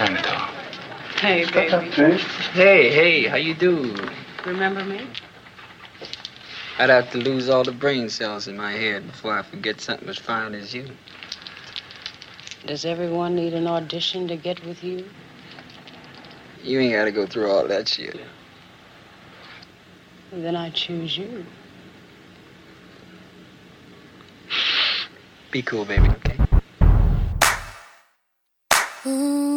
man. Hey, baby. Hey, hey, how you do? Remember me? I'd have to lose all the brain cells in my head before I forget something as fine as you. Does everyone need an audition to get with you? You ain't got to go through all that shit. Then I choose you. Be cool, baby, okay? See,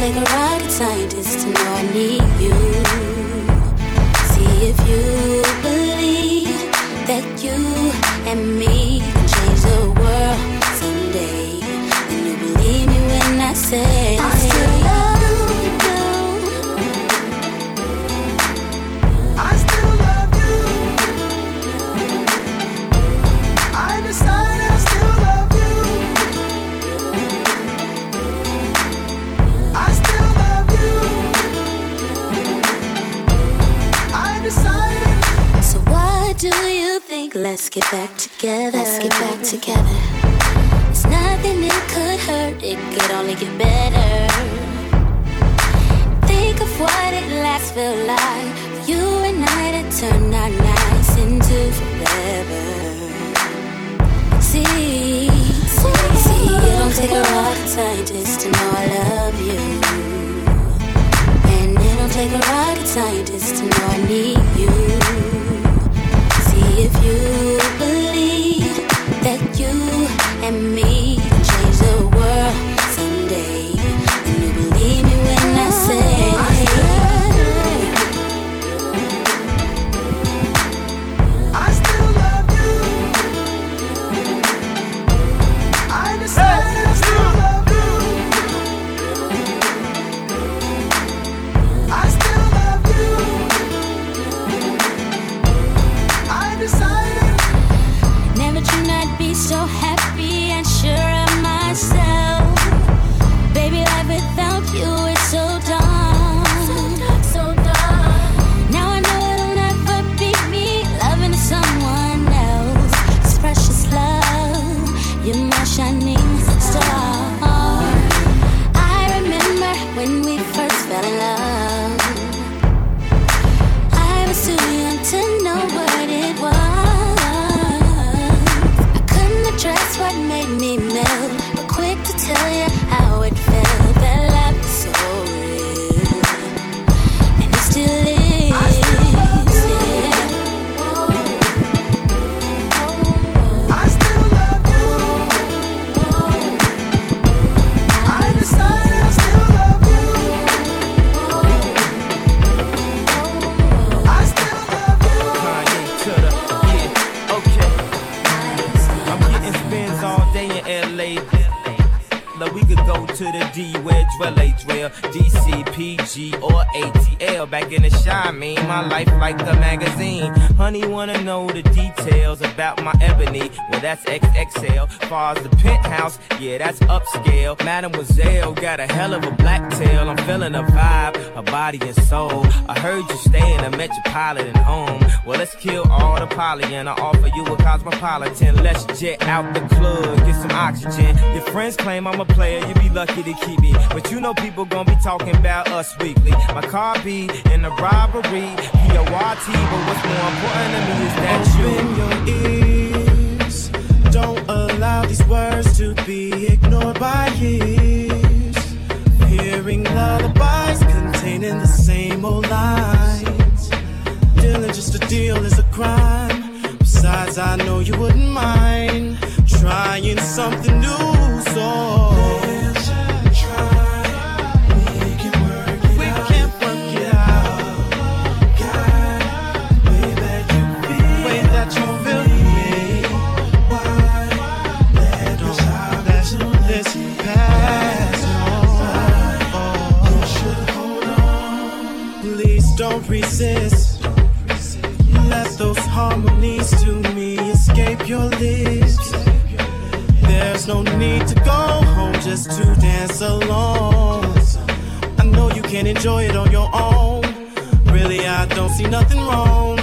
take a rocket scientist to know I need you. That's XXL. Far as the penthouse, yeah, that's upscale. Mademoiselle got a hell of a black tail. I'm feeling a vibe, a body and soul. I heard you stay in a metropolitan home. Well, let's kill all the poly and I offer you a cosmopolitan. Let's jet out the club, get some oxygen. Your friends claim I'm a player, you be lucky to keep me. But you know people gonna be talking about us weekly. My car be in a robbery, P-O-R-T, but what's more important to me is that Open your ears. Allow these words to be ignored by ears. Hearing lullabies containing the same old lines. Dealing just a deal is a crime. Besides, I know you wouldn't mind trying something new. So resist. Let those harmonies to me escape your lips. There's no need to go home just to dance alone. I know you can enjoy it on your own. Really, I don't see nothing wrong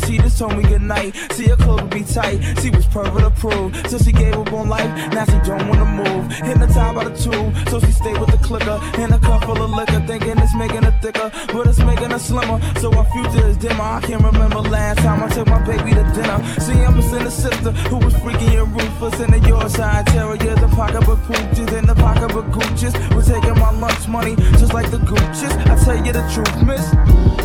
her, she just told me good night. See her clothes be tight, she was perfect approved. So she gave up on life, now she don't wanna move. Hypnotized by the two. so she stay with the clicker. In a cup full of liquor, thinking it's making her thicker, but it's making her slimmer. So our future is dimmer. I can't remember last time I took my baby to dinner. See, I'm a sinner sister who was freaky and ruthless. In the Yorkshire Terrier, the pocketbook pooches, and the pocketbook gooches. We're taking my lunch money just like the gooches. I tell you the truth, miss.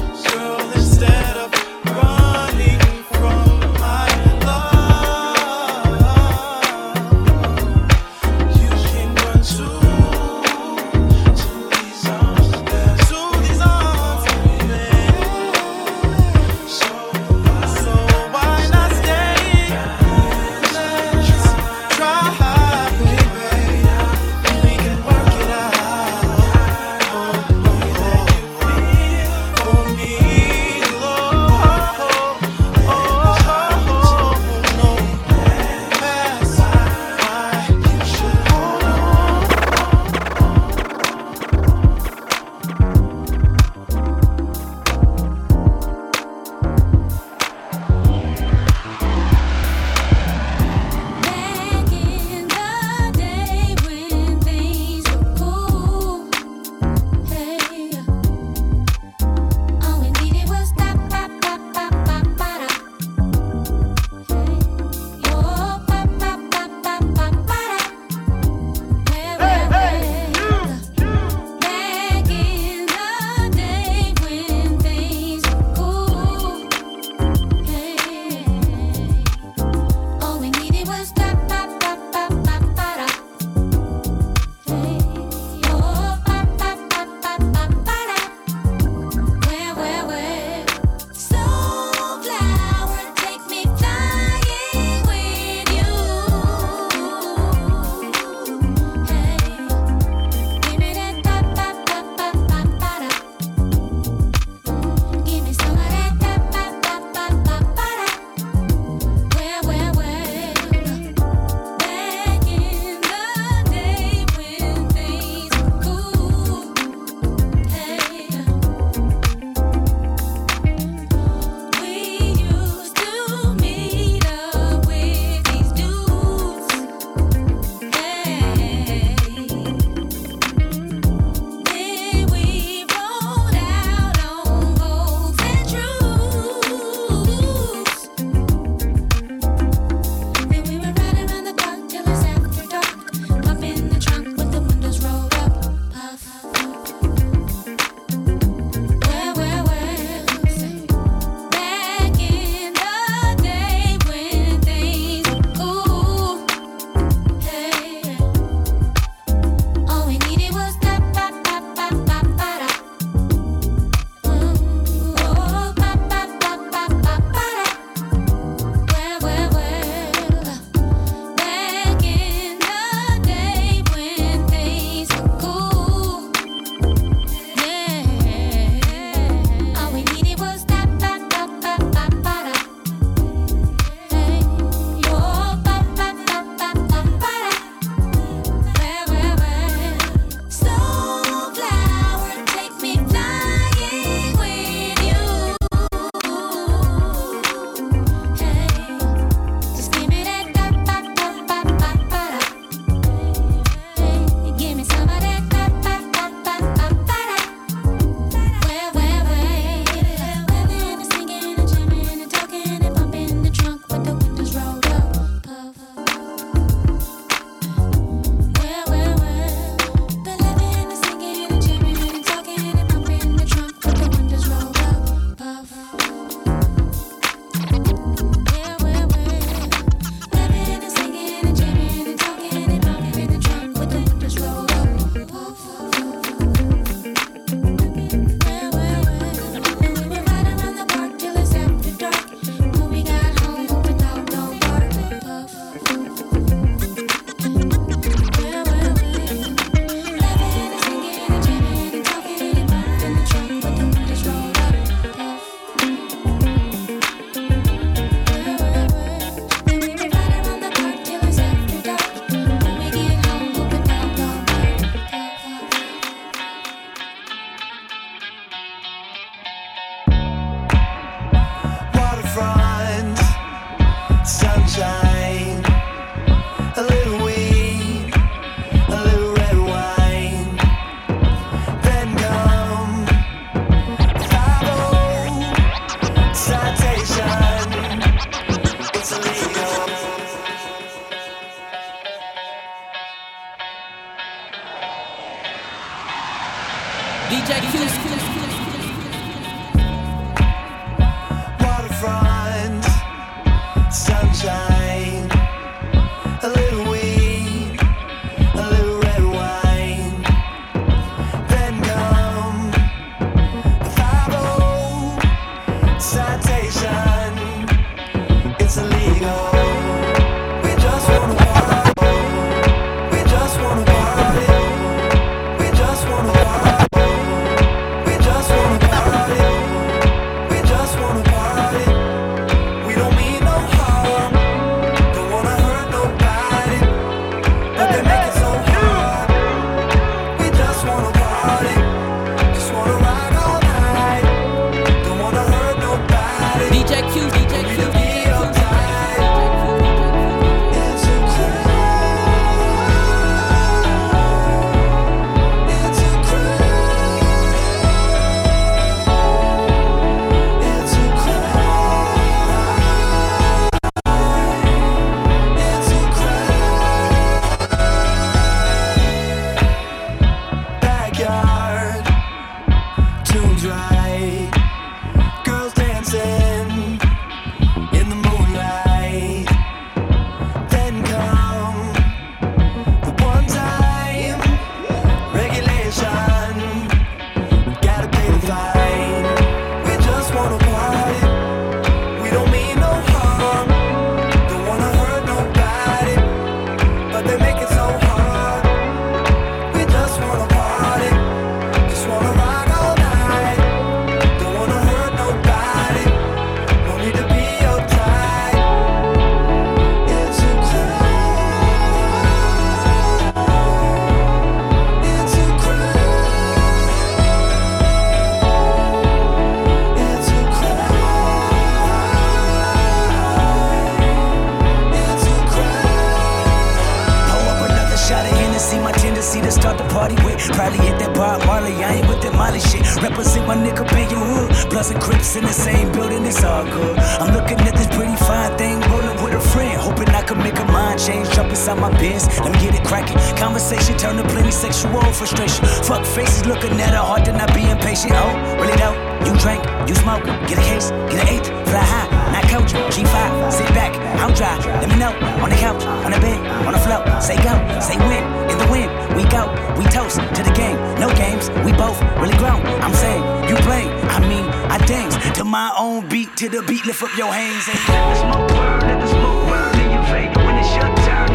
Flip your hands and let the smoke burn, let the smoke burn in your face. When it's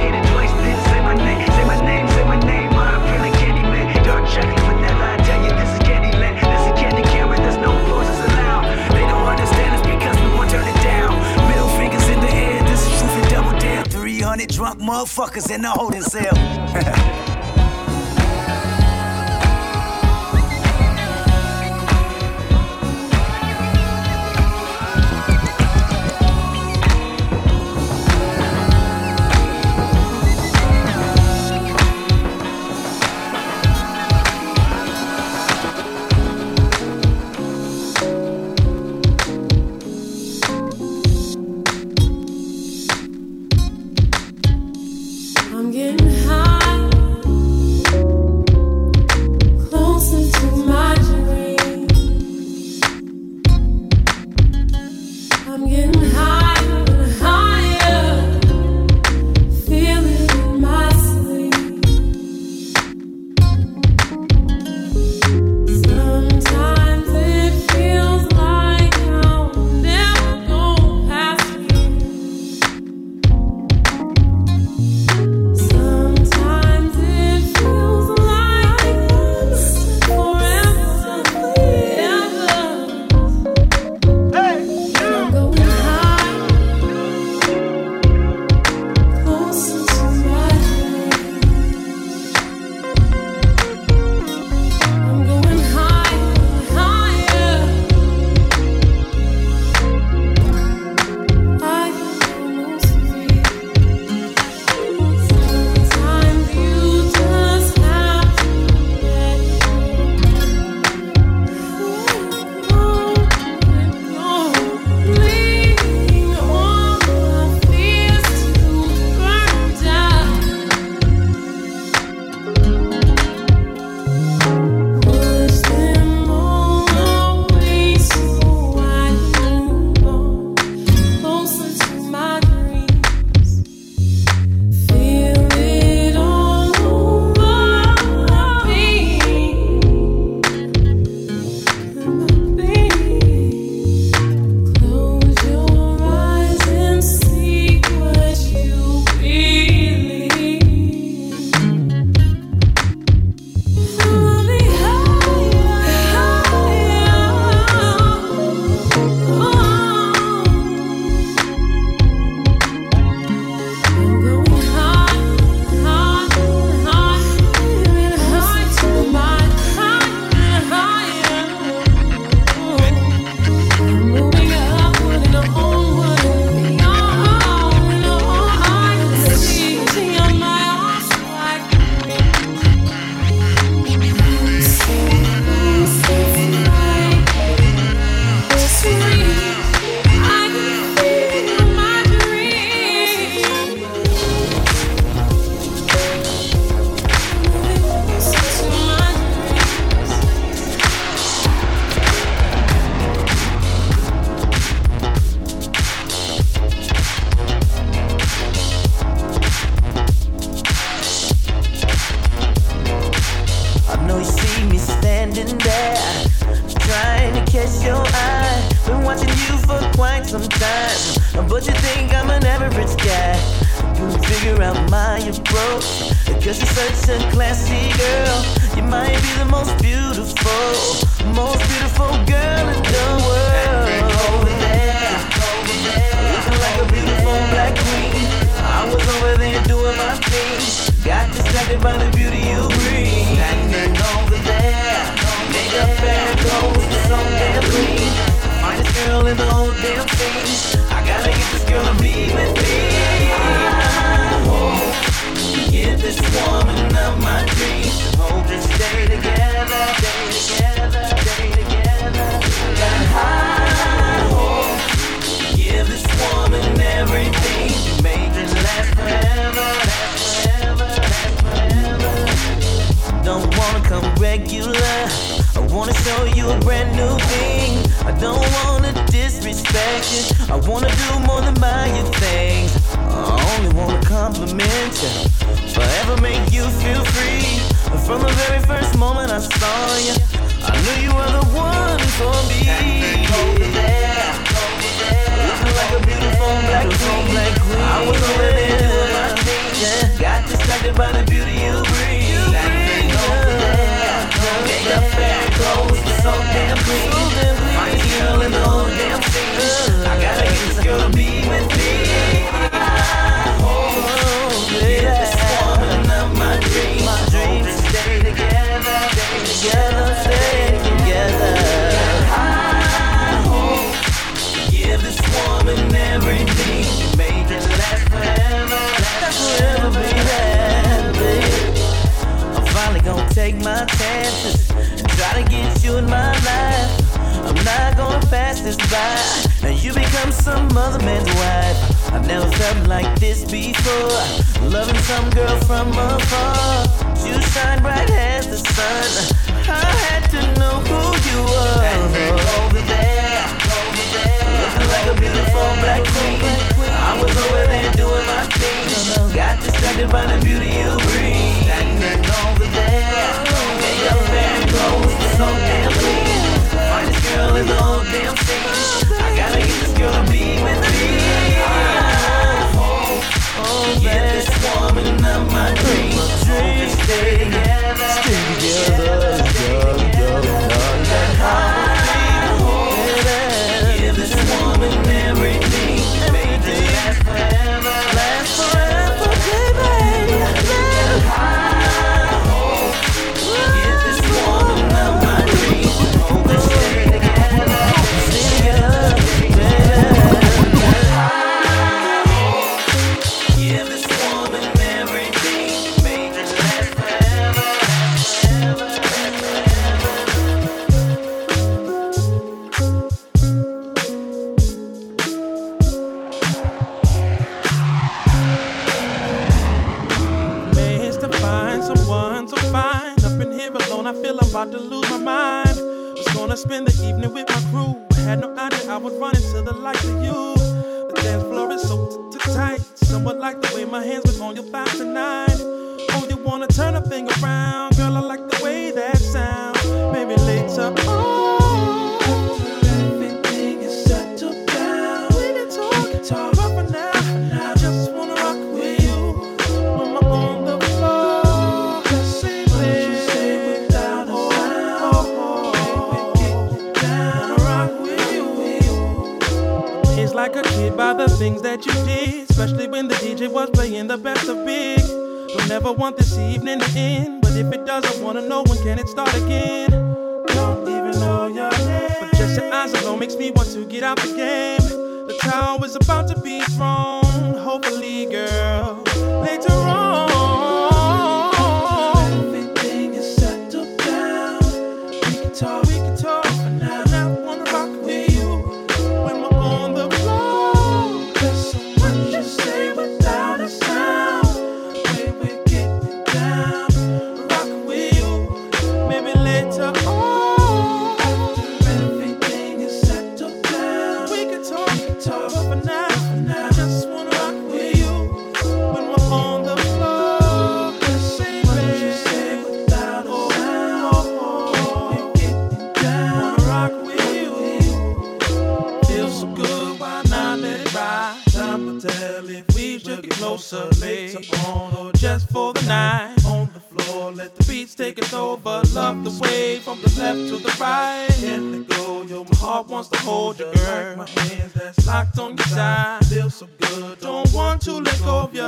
hit it twice. Then say my name, say my name, say my name. Dark chocolate vanilla. I tell you this is this is candy. There's no allowed. They don't understand us because we won't turn it down. Middle fingers in the air, this is truth and double 300 drunk motherfuckers in the holding cell. quite some time, but you think I'm an average guy. Couldn't figure out my approach, cause you're such a classy girl. You might be the most beautiful, most beautiful girl in the world. Over there, looking like a beautiful black queen. I was over there doing my thing. Got distracted by the beauty you bring. Standing over there, makeup and clothes so damn girl in the whole damn thing. I gotta get this girl to be with me. I hope get this woman of my dreams. Hope to stay together, stay together, stay together. Got high hope. Give this woman everything. Make it last forever, I don't wanna come regular. I wanna show you a brand new thing. I don't wanna disrespect you. I wanna do more than buy you things. I only wanna compliment you. Forever make you feel free. From the very first moment I saw you, I knew you were the one for me. Over there, looking like a beautiful black queen. I was over there doing my thing. Yeah. Got distracted by the beauty you bring. Standing over there, makeup and clothes so damn clean. Finest damn scene. I gotta get this girl to be with me. This before. Loving some girl from afar. You shine bright as the sun. I had to know who you were. over there, over there, looking like a beautiful black queen. I was over there doing my thing. Got distracted by the beauty you bring. Standing over there, makeup and clothes so damn clean. Finest girl in the whole damn scene. Of my dreams. Stay together, stay together. wants to hold you, girl. Like my hands that's locked on your side. Feel so good. Don't want to let go of you.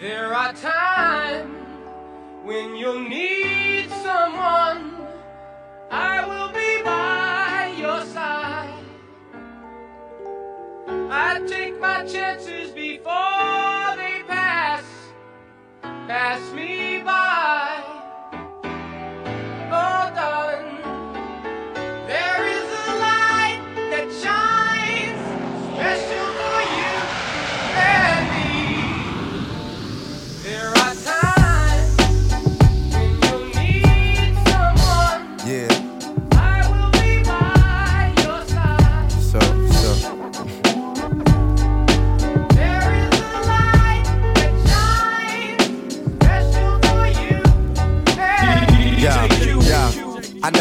There are times when you'll need someone. I will be by your side. I take my chances before they pass. Pass me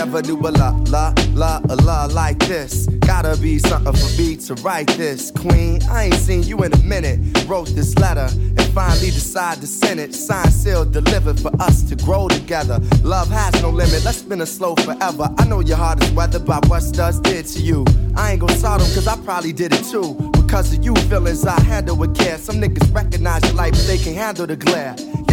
never knew a la la la a la like this. Gotta be something for me to write this. Queen, I ain't seen you in a minute. Wrote this letter and finally decided to send it. Signed, sealed, delivered for us to grow together. Love has no limit. Let's spin it slow forever. I know your heart is weathered by what studs did to you. I ain't gonna gon' salt 'em cause I probably did it too. Because of you feelings I handle with care. Some niggas recognize your light, but they can handle the glare.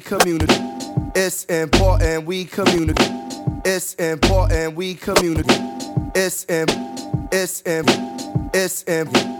Communicate. It's important we communicate. It's important we communicate. It's im, it's im, it's im.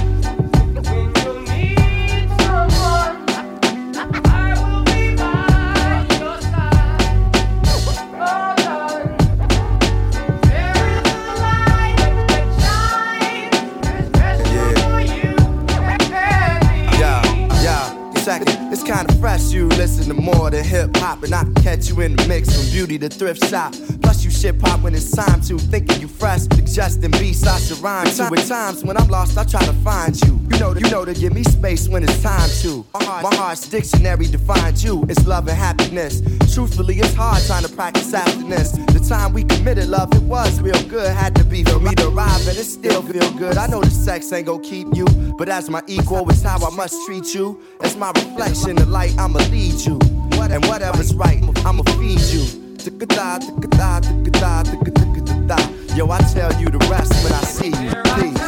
It's kinda fresh. You listen to more than hip hop, and I can catch you in the mix from beauty to thrift shop. Plus, you shit pop when it's time to. Thinking you fresh, suggesting beats I should rhyme to. At times when I'm lost, I try to find you. You know, you know to give me space when it's time to. My, my heart's dictionary defines you. It's love and happiness. Truthfully, it's hard trying to practice abstinence. The time we committed love, it was real good. Had to be for me to arrive, and it still feel good. I know the sex ain't gonna keep you, but as my equal, it's how I must treat you. As my reflection, the light, I'ma lead you. And whatever's right, I'ma feed you. Yo, I tell you the rest when I see you.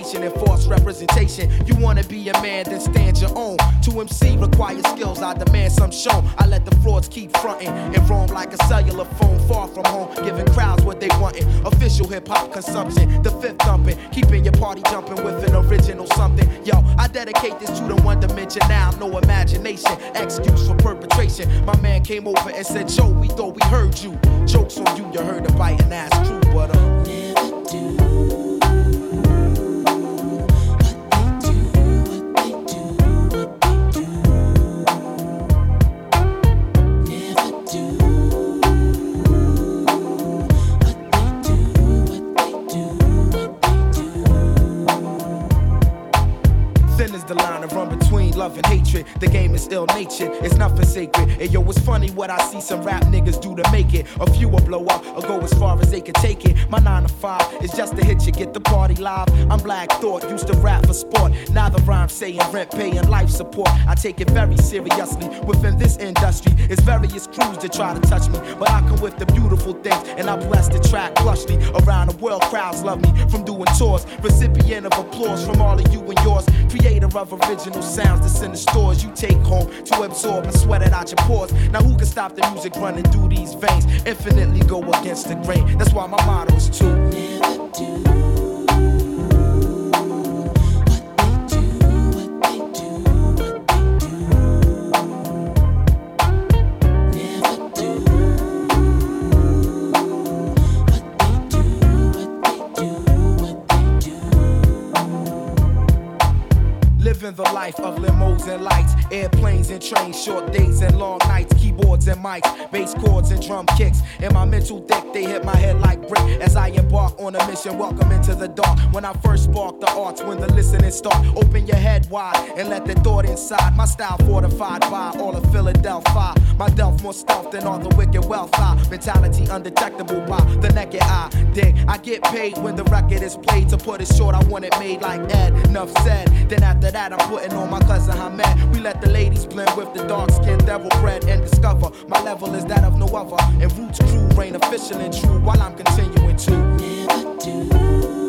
Replication and false representation. You wanna be a man, then stand your own. To MC requires skills, I demand some shown. I let the frauds keep fronting and roam like a cellular phone far from home, giving crowds what they wantin'. Official hip hop consumption, the fifth thumping, keeping your party jumping with an original something. Yo, I dedicate this to the one dimension now, no imagination. Excuse for perpetration. My man came over and said, Joe, we thought we heard you. Jokes on you, you heard the biting ass true, but uh. Ill natured, it's nothing sacred. And yo, it's funny what I see some rap niggas do to make it. A few will blow up or go as far as they can take it. My nine to five is just to hit you, get the party live. I'm Black Thought, used to rap for sport. Now the rhyme saying rent, paying life support. I take it very seriously. Within this industry, it's various crews that try to touch me. But I come with the beautiful things, and I bless the track lushly. Around the world, crowds love me from doing tours. Recipient of applause from all of you and yours. Creator of original sounds that's in the stores you take home to absorb and sweat it out your pores. Now who can stop the music running through these veins? Infinitely go against the grain. That's why my motto is to The life of limos and lights, airplanes and trains, short days and long nights, keyboards and mics, bass chords and drum kicks. In my mental deck, they hit my head like brick as I embark on a mission. Welcome into the dark. When I first spark the arts, when the listening start, open your head wide and let the thought inside. My style fortified by all of Philadelphia. My delf more stealth than all the wicked wealth. I mentality undetectable by the naked eye. Dig, I get paid when the record is played. To put it short, I want it made like Ed. Enough said. Then after that, I'm putting on my cousin Hamed. We let the ladies blend with the dark skinned devil bread and discover my level is that of no other. And Roots crew reign official and true while I'm continuing to. I want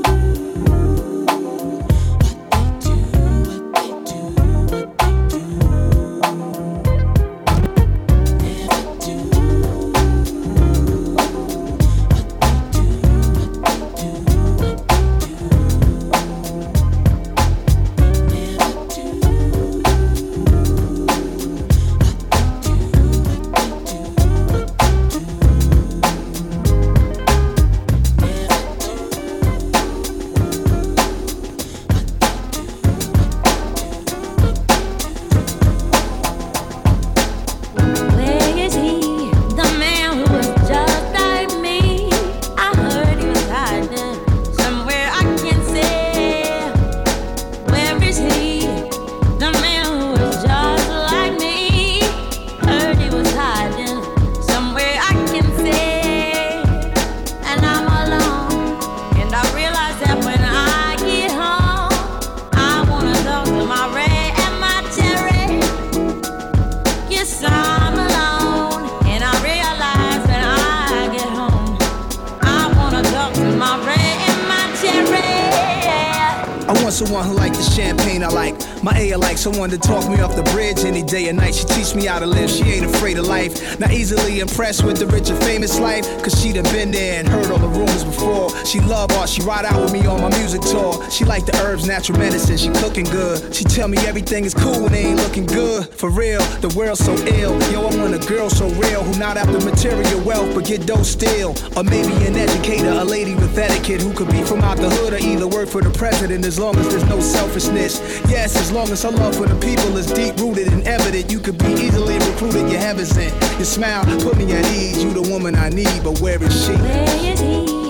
someone who like the champagne I like. My A I like someone to talk me off the bridge any day and night. She teach me how to live. She ain't afraid of life. Not easily impressed with the rich and famous life. Cause she done been there and heard all the rumors before. She love art. She ride out with me on my music tour. She like the herbs, natural medicine. She cooking good. She tell me everything is cool they ain't looking good. For real, the world's so ill. Yo, I want a girl so real who not after material wealth but get dough still. Or maybe an educator, a lady with etiquette who could be from out the hood or either work for the president as long as there's no selfishness. Yes, as long as her love for the people is deep rooted and evident, you could be easily recruited. Your heaven's in. Your smile put me at ease. You the woman I need, but where is she? Where is he?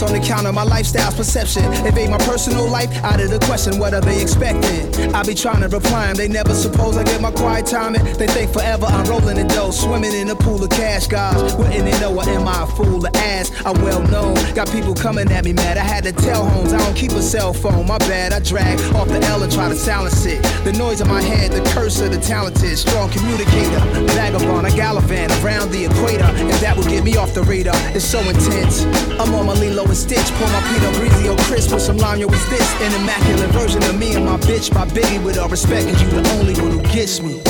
Texts on account of my lifestyle's perception. Evade my personal life out of the question, what are they expecting? I be trying to reply reply 'em, they never suppose I get my quiet time. They think forever I'm rolling in dough, swimming in a pool of cash, guys. Wouldn't they know or am I a fool to ask? I'm well known, got people coming at me mad. I had to tell homes I don't keep a cell phone, my bad. I drag off the L and try to silence it. The noise in my head, the curse of the talented, strong communicator, vagabond, I gallivant around the equator, and that would get me off the radar. It's so intense. I'm on my Lilo and Stitch, pour my Pinot Grigio crisp with some lime. Yo, it's this an immaculate version of me and my bitch? My Biggie with all respect, and you the only one who gets me.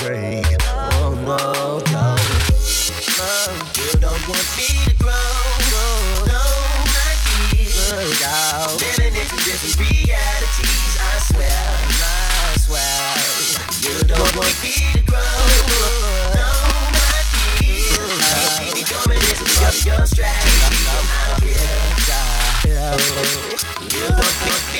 break. Oh, no, no. Mom, you don't want me to grow. No, no, not here. Look out. Living in different realities, I swear. I swear. You don't want me to grow. No, not here. Baby, this is your strategy. I'm here. You don't want me